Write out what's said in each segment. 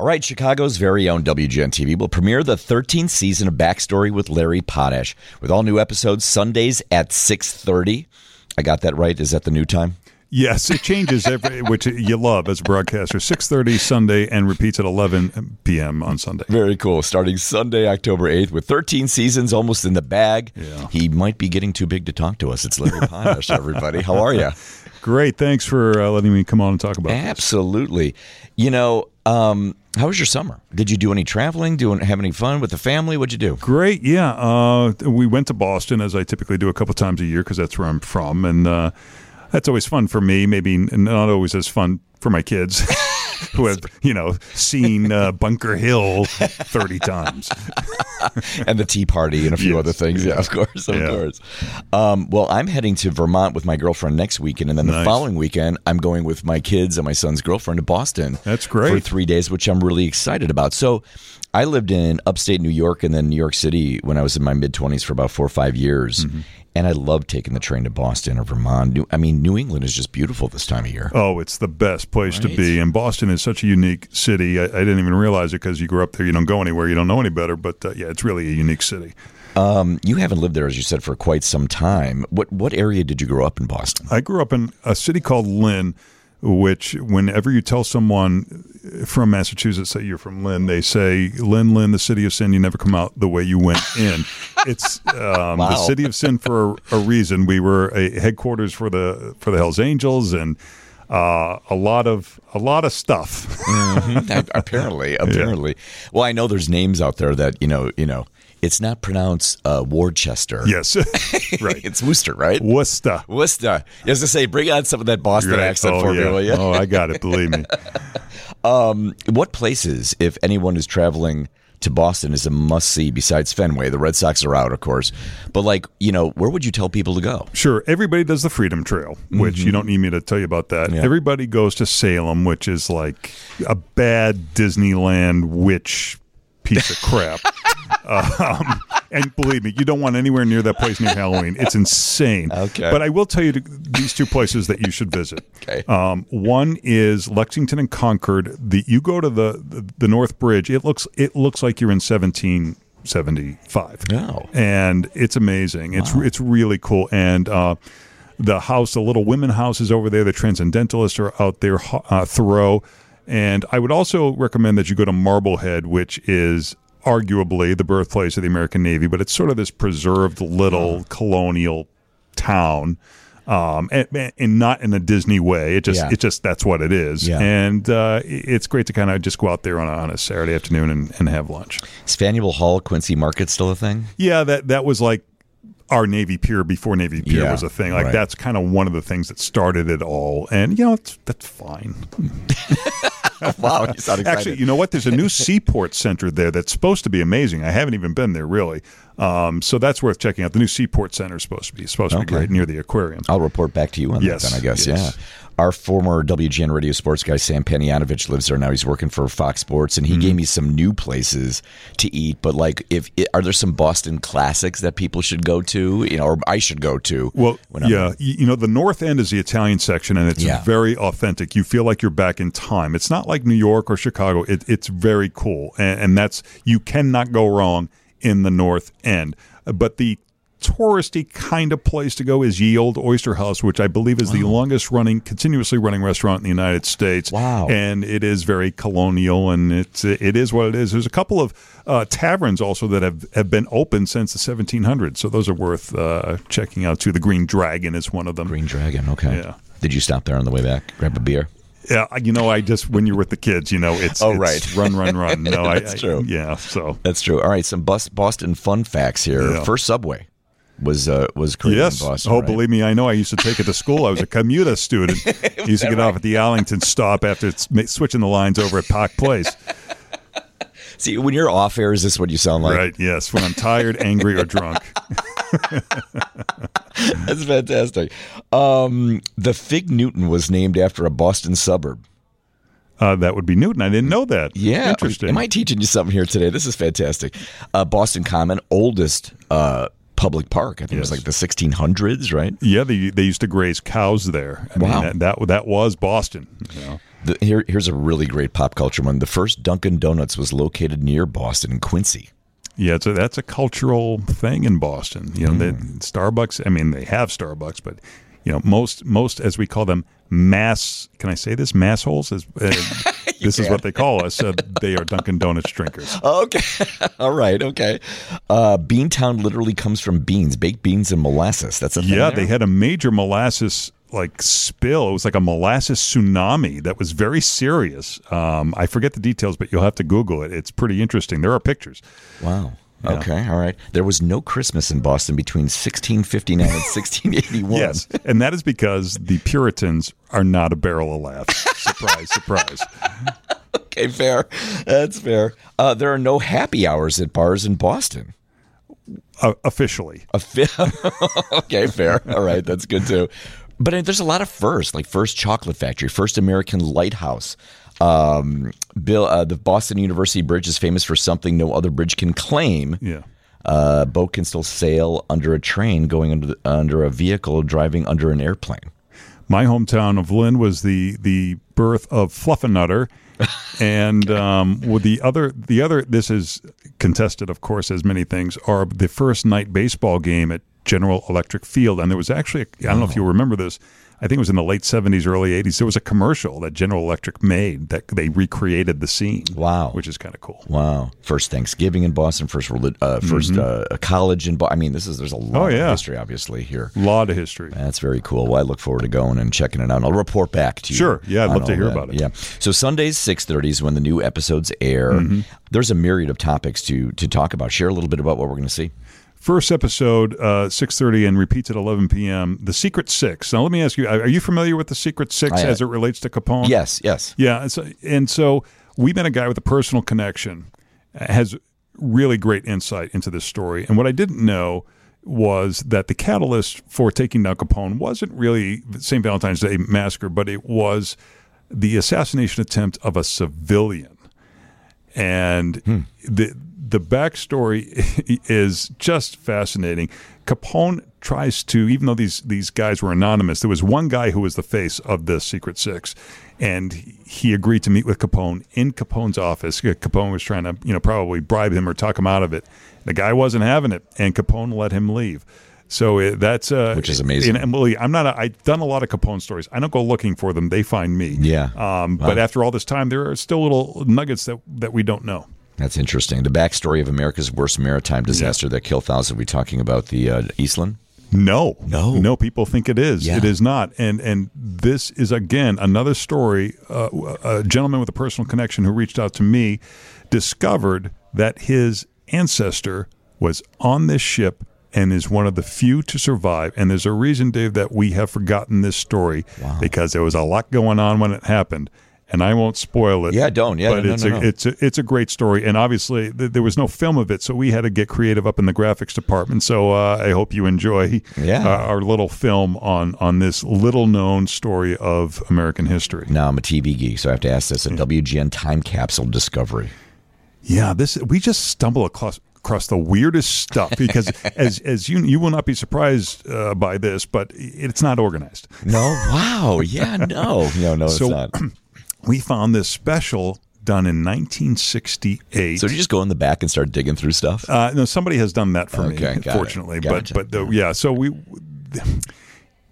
All right, Chicago's very own WGN TV will premiere the 13th season of Backstory with Larry Potash, with all new episodes Sundays at 6:30. I got that right. Is that the new time? Yes, it changes every, which you love as a broadcaster. Six thirty Sunday and repeats at eleven p.m. on Sunday. Very cool. Starting Sunday, October eighth, with thirteen seasons almost in the bag. Yeah. He might be getting too big to talk to us. It's Larry Potash, everybody. How are you? Great. Thanks for uh, letting me come on and talk about this. Absolutely. You know, um, how was your summer? Did you do any traveling? Do you have any fun with the family? What'd you do? Great. Yeah. Uh, we went to Boston as I typically do a couple times a year because that's where I'm from, and uh, that's always fun for me. Maybe not always as fun for my kids. who have you know seen uh, Bunker Hill thirty times, and the Tea Party and a few Yes. other things. Yeah, of course, of Yeah. course. Um, well, I'm heading to Vermont with my girlfriend next weekend, and then the Nice. following weekend, I'm going with my kids and my son's girlfriend to Boston. That's great. for three days, which I'm really excited about. So. I lived in upstate New York and then New York City when I was in my mid 20s for about four or five years. Mm-hmm. And I loved taking the train to Boston or Vermont. New, I mean, New England is just beautiful this time of year. Oh, it's the best place to be. And Boston is such a unique city. I, I didn't even realize it because you grew up there. You don't go anywhere. You don't know any better. But uh, yeah, it's really a unique city. Um, you haven't lived there, as you said, for quite some time. What what area did you grow up in Boston? I grew up in a city called Lynn, which whenever you tell someone from Massachusetts that you're from Lynn, they say, Lynn, Lynn, the city of sin, you never come out the way you went in. it's um, Wow. the city of sin for a, a reason. We were a headquarters for the for the Hells Angels and uh, a lot of a lot of stuff. apparently, apparently. Well, I know there's names out there that you know, you know, it's not pronounced uh, Worcester. yes, right. it's Worcester, right? Worcester. Worcester. As I say, bring on some of that Boston Right. accent oh, for me, will you? Oh, I got it. Believe me. What places, if anyone is traveling to Boston, is a must see besides Fenway? The Red Sox are out, of course, but like, you know, where would you tell people to go? Sure. Everybody does the Freedom Trail, which you don't need me to tell you about that. Mm-hmm. Yeah. Everybody goes to Salem, which is like a bad Disneyland witch piece of crap. um, and believe me, you don't want anywhere near that place near Halloween. It's insane. Okay. But I will tell you to, these two places that you should visit. Okay. Um, one is Lexington and Concord. The you go to the, the the North Bridge. It looks it looks like you're in 1775 Oh. and it's amazing. It's it's really cool. And uh, the house, the little women house, is over there. The Transcendentalists are out there. Uh, Thoreau, and I would also recommend that you go to Marblehead, which is arguably the birthplace of the American Navy, but it's sort of this preserved little colonial town. Um, and, and not in a Disney way. It just, Yeah. it just, that's what it is. Yeah. And uh, it's great to kind of just go out there on a, on a Saturday afternoon and, and have lunch. Is Faneuil Hall, Quincy Market still a thing? Yeah, that that was like our Navy Pier before Navy Pier Yeah, was a thing. Like right. that's kind of one of the things that started it all. And you know, it's, that's fine. wow, you sound excited. Actually, you know what? There's a new seaport center there that's supposed to be amazing. I haven't even been there really. Um, so that's worth checking out. The new seaport center is supposed to be supposed to be Okay. great near the aquarium. I'll report back to you on Yes, that then, I guess. yes. Yeah. Our former WGN radio sports guy, Sam Panayotovich, lives there now. He's working for Fox Sports, and he Mm-hmm. gave me some new places to eat. But, like, if are there some Boston classics that people should go to, you know, or I should go to? Well, yeah, you, you know, the North End is the Italian section, and it's Yeah. very authentic. You feel like you're back in time. It's not like New York or Chicago. It, it's very cool, and, and that's you cannot go wrong in the North End. But the touristy kind of place to go is Ye Old Oyster House, which I believe is the longest running, continuously running restaurant in the United States. Wow. And it is very colonial, and it's it is what it is. There's a couple of uh, taverns also that have, have been open since the 1700s, so those are worth uh, checking out too. The Green Dragon is one of them. Green Dragon, okay. Yeah. Did you stop there on the way back? Grab a beer? Yeah, you know, I just when you're with the kids, you know, it's Oh, it's right. run, run, run. No, I, That's I- true. Yeah, so That's true. All right, some bus, Boston fun facts here. Yeah. First subway was uh, was created yes. in Boston. oh, right? believe me, I know. I used to take it to school. I was a commuter student. I used to get off at the Arlington stop after switching the lines over at Park Place. See, when you're off air, is this what you sound like? right? Yes, when I'm tired, angry, or drunk. That's fantastic. Um, the Fig Newton was named after a Boston suburb. Uh, that would be Newton. I didn't know that. Yeah, interesting. Am I teaching you something here today? This is fantastic. Uh, Boston Common, oldest uh, public park. I think it was like the 1600s, right? yeah, they they used to graze cows there. I Wow. mean, that, that that was Boston. You know? The, here, here's a really great pop culture one. The first Dunkin' Donuts was located near Boston in Quincy. Yeah, so that's a cultural thing in Boston. You know, mm. Starbucks. I mean, they have Starbucks, but you know, most most as we call them, mass. Can I say this? Mass holes. Is, uh, this can. is what they call us. Uh, they are Dunkin' Donuts drinkers. Okay, all right, okay. Uh, Beantown literally comes from beans, baked beans and molasses. That's a yeah. They had a major molasses like spill. It was like a molasses tsunami that was very serious. Um, I forget the details, but you'll have to Google it. It's pretty interesting. There are pictures. Wow. Yeah. Okay, all right. There was no Christmas in Boston between 1659 and 1681. yes, and that is because the Puritans are not a barrel of laughs. surprise, surprise. okay, fair. That's fair. Uh, there are no happy hours at bars in Boston. Uh, officially. okay, fair. All right, that's good too. But there's a lot of firsts, like First Chocolate Factory, First American Lighthouse. Um, Bill, uh, the Boston University Bridge is famous for something no other bridge can claim. Yeah. Uh, boat can still sail under a train, going under the, under a vehicle, driving under an airplane. My hometown of Lynn was the the birth of Fluffernutter, and um, with the other the other this is contested, of course, as many things are the first night baseball game at General Electric Field, and there was actually I don't know if you remember this. I think it was in the late 70s, early 80s. There was a commercial that General Electric made that they recreated the scene. Wow. Which is kind of cool. Wow. First Thanksgiving in Boston, first uh, 1st mm-hmm. uh, college in Boston. I mean, this is there's a lot oh, yeah. of history, obviously, here. A lot of history. That's very cool. Well, I look forward to going and checking it out. And I'll report back to you. Sure. Yeah, I'd love to hear that. about it. Yeah. So Sundays, 6.30 is when the new episodes air. Mm-hmm. There's a myriad of topics to, to talk about. Share a little bit about what we're going to see. First episode, uh, six thirty, and repeats at eleven p.m. The Secret Six. Now, let me ask you: Are you familiar with the Secret Six as it relates to Capone? Yes, yes. Yeah, and so, and so we met a guy with a personal connection, has really great insight into this story. And what I didn't know was that the catalyst for taking down Capone wasn't really St. Valentine's Day massacre, but it was the assassination attempt of a civilian. And hmm. the the backstory is just fascinating. Capone tries to, even though these these guys were anonymous, there was one guy who was the face of the Secret Six, and he agreed to meet with Capone in Capone's office. Capone was trying to, you know, probably bribe him or talk him out of it. The guy wasn't having it, and Capone let him leave. So it, that's uh, which is amazing. And Emily, I'm not. A, I've done a lot of Capone stories. I don't go looking for them; they find me. Yeah. Um, wow. But after all this time, there are still little nuggets that that we don't know. That's interesting. The backstory of America's worst maritime disaster yeah. that killed thousands. Are we talking about the uh, Eastland? No, no, no. People think it is. Yeah. It is not. And and this is again another story. Uh, a gentleman with a personal connection who reached out to me discovered that his ancestor was on this ship and is one of the few to survive. And there's a reason, Dave, that we have forgotten this story wow. because there was a lot going on when it happened and I won't spoil it. Yeah, don't. Yeah, but no, it's no, a, no. it's a, it's a great story, and obviously th- there was no film of it, so we had to get creative up in the graphics department. So uh, I hope you enjoy yeah. uh, our little film on on this little known story of American history. Now I'm a TV geek, so I have to ask this: a yeah. WGN time capsule discovery. Yeah, this we just stumble across across the weirdest stuff because as as you you will not be surprised uh, by this, but it's not organized. No, wow, yeah, no, no, no, so, it's not. we found this special done in 1968. So did you just go in the back and start digging through stuff? Uh, no, somebody has done that for okay, me, fortunately. Gotcha. But but yeah, so we.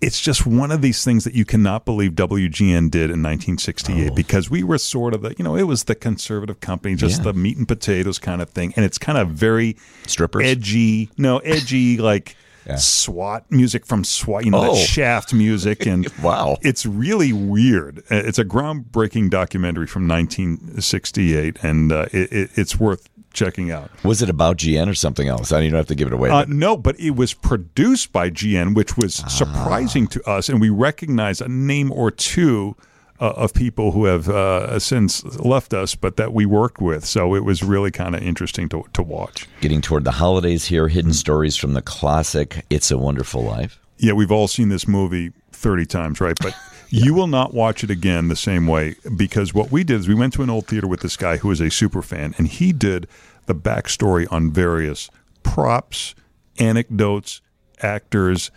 It's just one of these things that you cannot believe WGN did in 1968 oh. because we were sort of the, you know, it was the conservative company, just yeah. the meat and potatoes kind of thing. And it's kind of very strippers, edgy, no, edgy, like yeah. SWAT music from SWAT, you know, oh. that Shaft music, and wow, it's really weird. Uh, it's a groundbreaking documentary from 1968, and uh, it, it, it's worth checking out. Was it about GN or something else? I don't even have to give it away. Uh, no, but it was produced by GN, which was ah. surprising to us, and we recognize a name or two uh, of people who have uh, since left us, but that we worked with. So it was really kind of interesting to, to watch. Getting toward the holidays here, hidden stories from the classic It's a Wonderful Life. Yeah, we've all seen this movie 30 times, right? But yeah. you will not watch it again the same way because what we did is we went to an old theater with this guy who is a super fan, and he did the backstory on various props, anecdotes, actors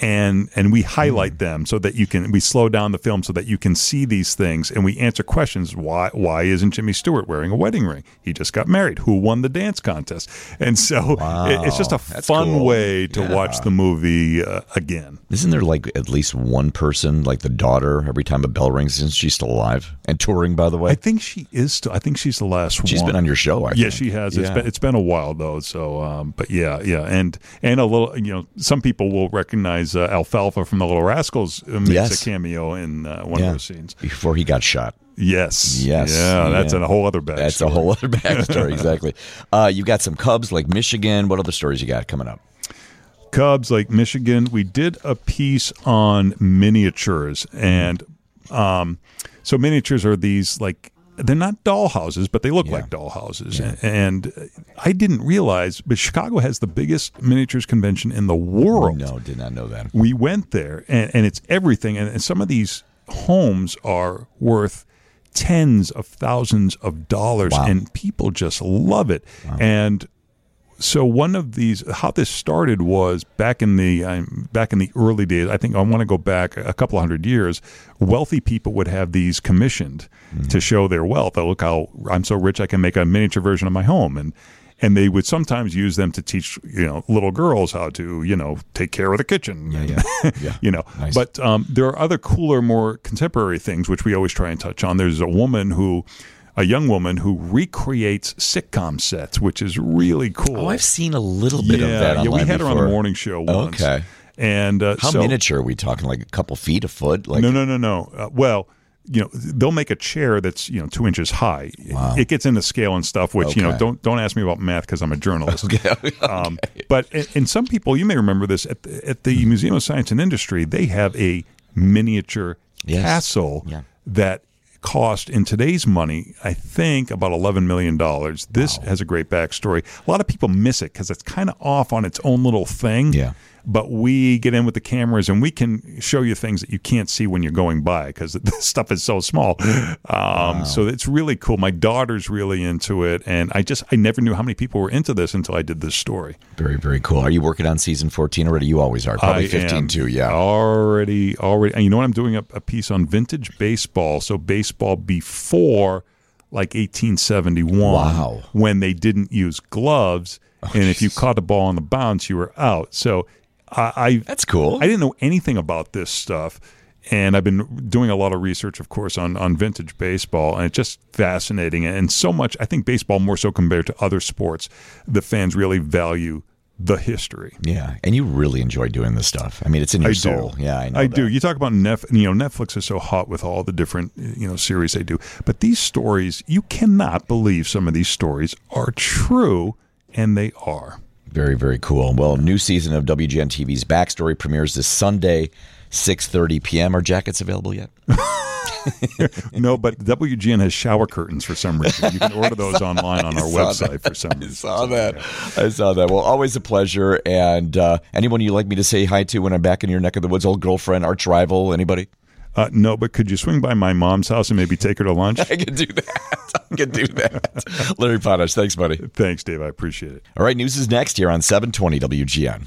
and and we highlight them so that you can we slow down the film so that you can see these things and we answer questions why why isn't Jimmy Stewart wearing a wedding ring he just got married who won the dance contest and so Wow. it- it's just a fun cool. way to Yeah. watch the movie uh, again Isn't there like at least one person, like the daughter, every time a bell rings, since she's still alive and touring? By the way, I think she is still I think she's the last she's one been on your show. I yeah, think. she has. It's Yeah. been it's been a while though. So, um, but yeah, yeah, and and a little. You know, some people will recognize uh, Alfalfa from the Little Rascals uh, makes Yes. a cameo in uh, one Yeah. of those scenes. before he got shot. Yes, Yes. yeah, that's Yeah. a whole other backstory. That's a whole other backstory. exactly. Uh, you got some Cubs like Michigan. What other stories you got coming up? Cubs, like Michigan. We did a piece on miniatures, and um, so miniatures are these like they're not doll houses, but they look like doll houses. And uh, I didn't realize, but Chicago has the biggest miniatures convention in the world. No, did not know that. we went there and, and it's everything and, and some of these homes are worth tens of thousands of dollars Wow. and people just love it and so one of these how this started was back in the um, back in the early days i think i want to go back a couple of hundred years wealthy people would have these commissioned to show their wealth. Oh, look how i'm so rich i can make a miniature version of my home. And and they would sometimes use them to teach you know little girls how to you know take care of the kitchen Yeah, yeah, yeah. you know. Nice. but um, there are other cooler more contemporary things which we always try and touch on. There's a woman who a young woman who recreates sitcom sets which is really cool Oh, I've seen a little bit yeah, of that. yeah we had her on a before. morning show once Okay. and uh, How so, miniature are we talking? Like a couple feet, a foot? Like no no no no uh, well you know they'll make a chair that's you know two inches high wow. it gets into scale and stuff which you know don't don't ask me about math because i'm a journalist Okay. Um, but and some people, you may remember this at the, at the Museum of Science and Industry, they have a miniature Yes. castle Yeah. that cost in today's money, I think, about eleven million dollars. This has a great backstory. A lot of people miss it because it's kind of off on its own little thing. Yeah. But we get in with the cameras and we can show you things that you can't see when you're going by because the stuff is so small. Um, So it's really cool. My daughter's really into it, and I just I never knew how many people were into this until I did this story. very, very cool. Are you working on season 14 already? You always are. Probably I 15 am too, yeah. Already, already. And you know what? I'm doing a, a piece on vintage baseball. So baseball before like 1871. Wow. When they didn't use gloves, and if you caught a ball on the bounce, you were out. So I, I That's cool. I didn't know anything about this stuff. And I've been doing a lot of research, of course, on, on vintage baseball, and it's just fascinating. And so much, I think baseball more so compared to other sports, the fans really value the history. yeah. And you really enjoy doing this stuff. I mean, it's in your I soul. do. Yeah, I know. I do. You talk about Nef, you know, Netflix is so hot with all the different, you know, series they do. But these stories, you cannot believe some of these stories are true, and they are. Very, very cool. Well, new season of WGN TV's Backstory premieres this Sunday, 6.30 p.m. Are jackets available yet? No, but WGN has shower curtains for some reason. You can order those online on our saw website for some reason. I saw that. I saw that. Well, always a pleasure. And uh, anyone you'd like me to say hi to when I'm back in your neck of the woods, old girlfriend, arch rival, anybody? Uh, no, but could you swing by my mom's house and maybe take her to lunch? I can do that. I can do that. Larry Potash, thanks, buddy. Thanks, Dave. I appreciate it. All right, news is next here on 720 WGN.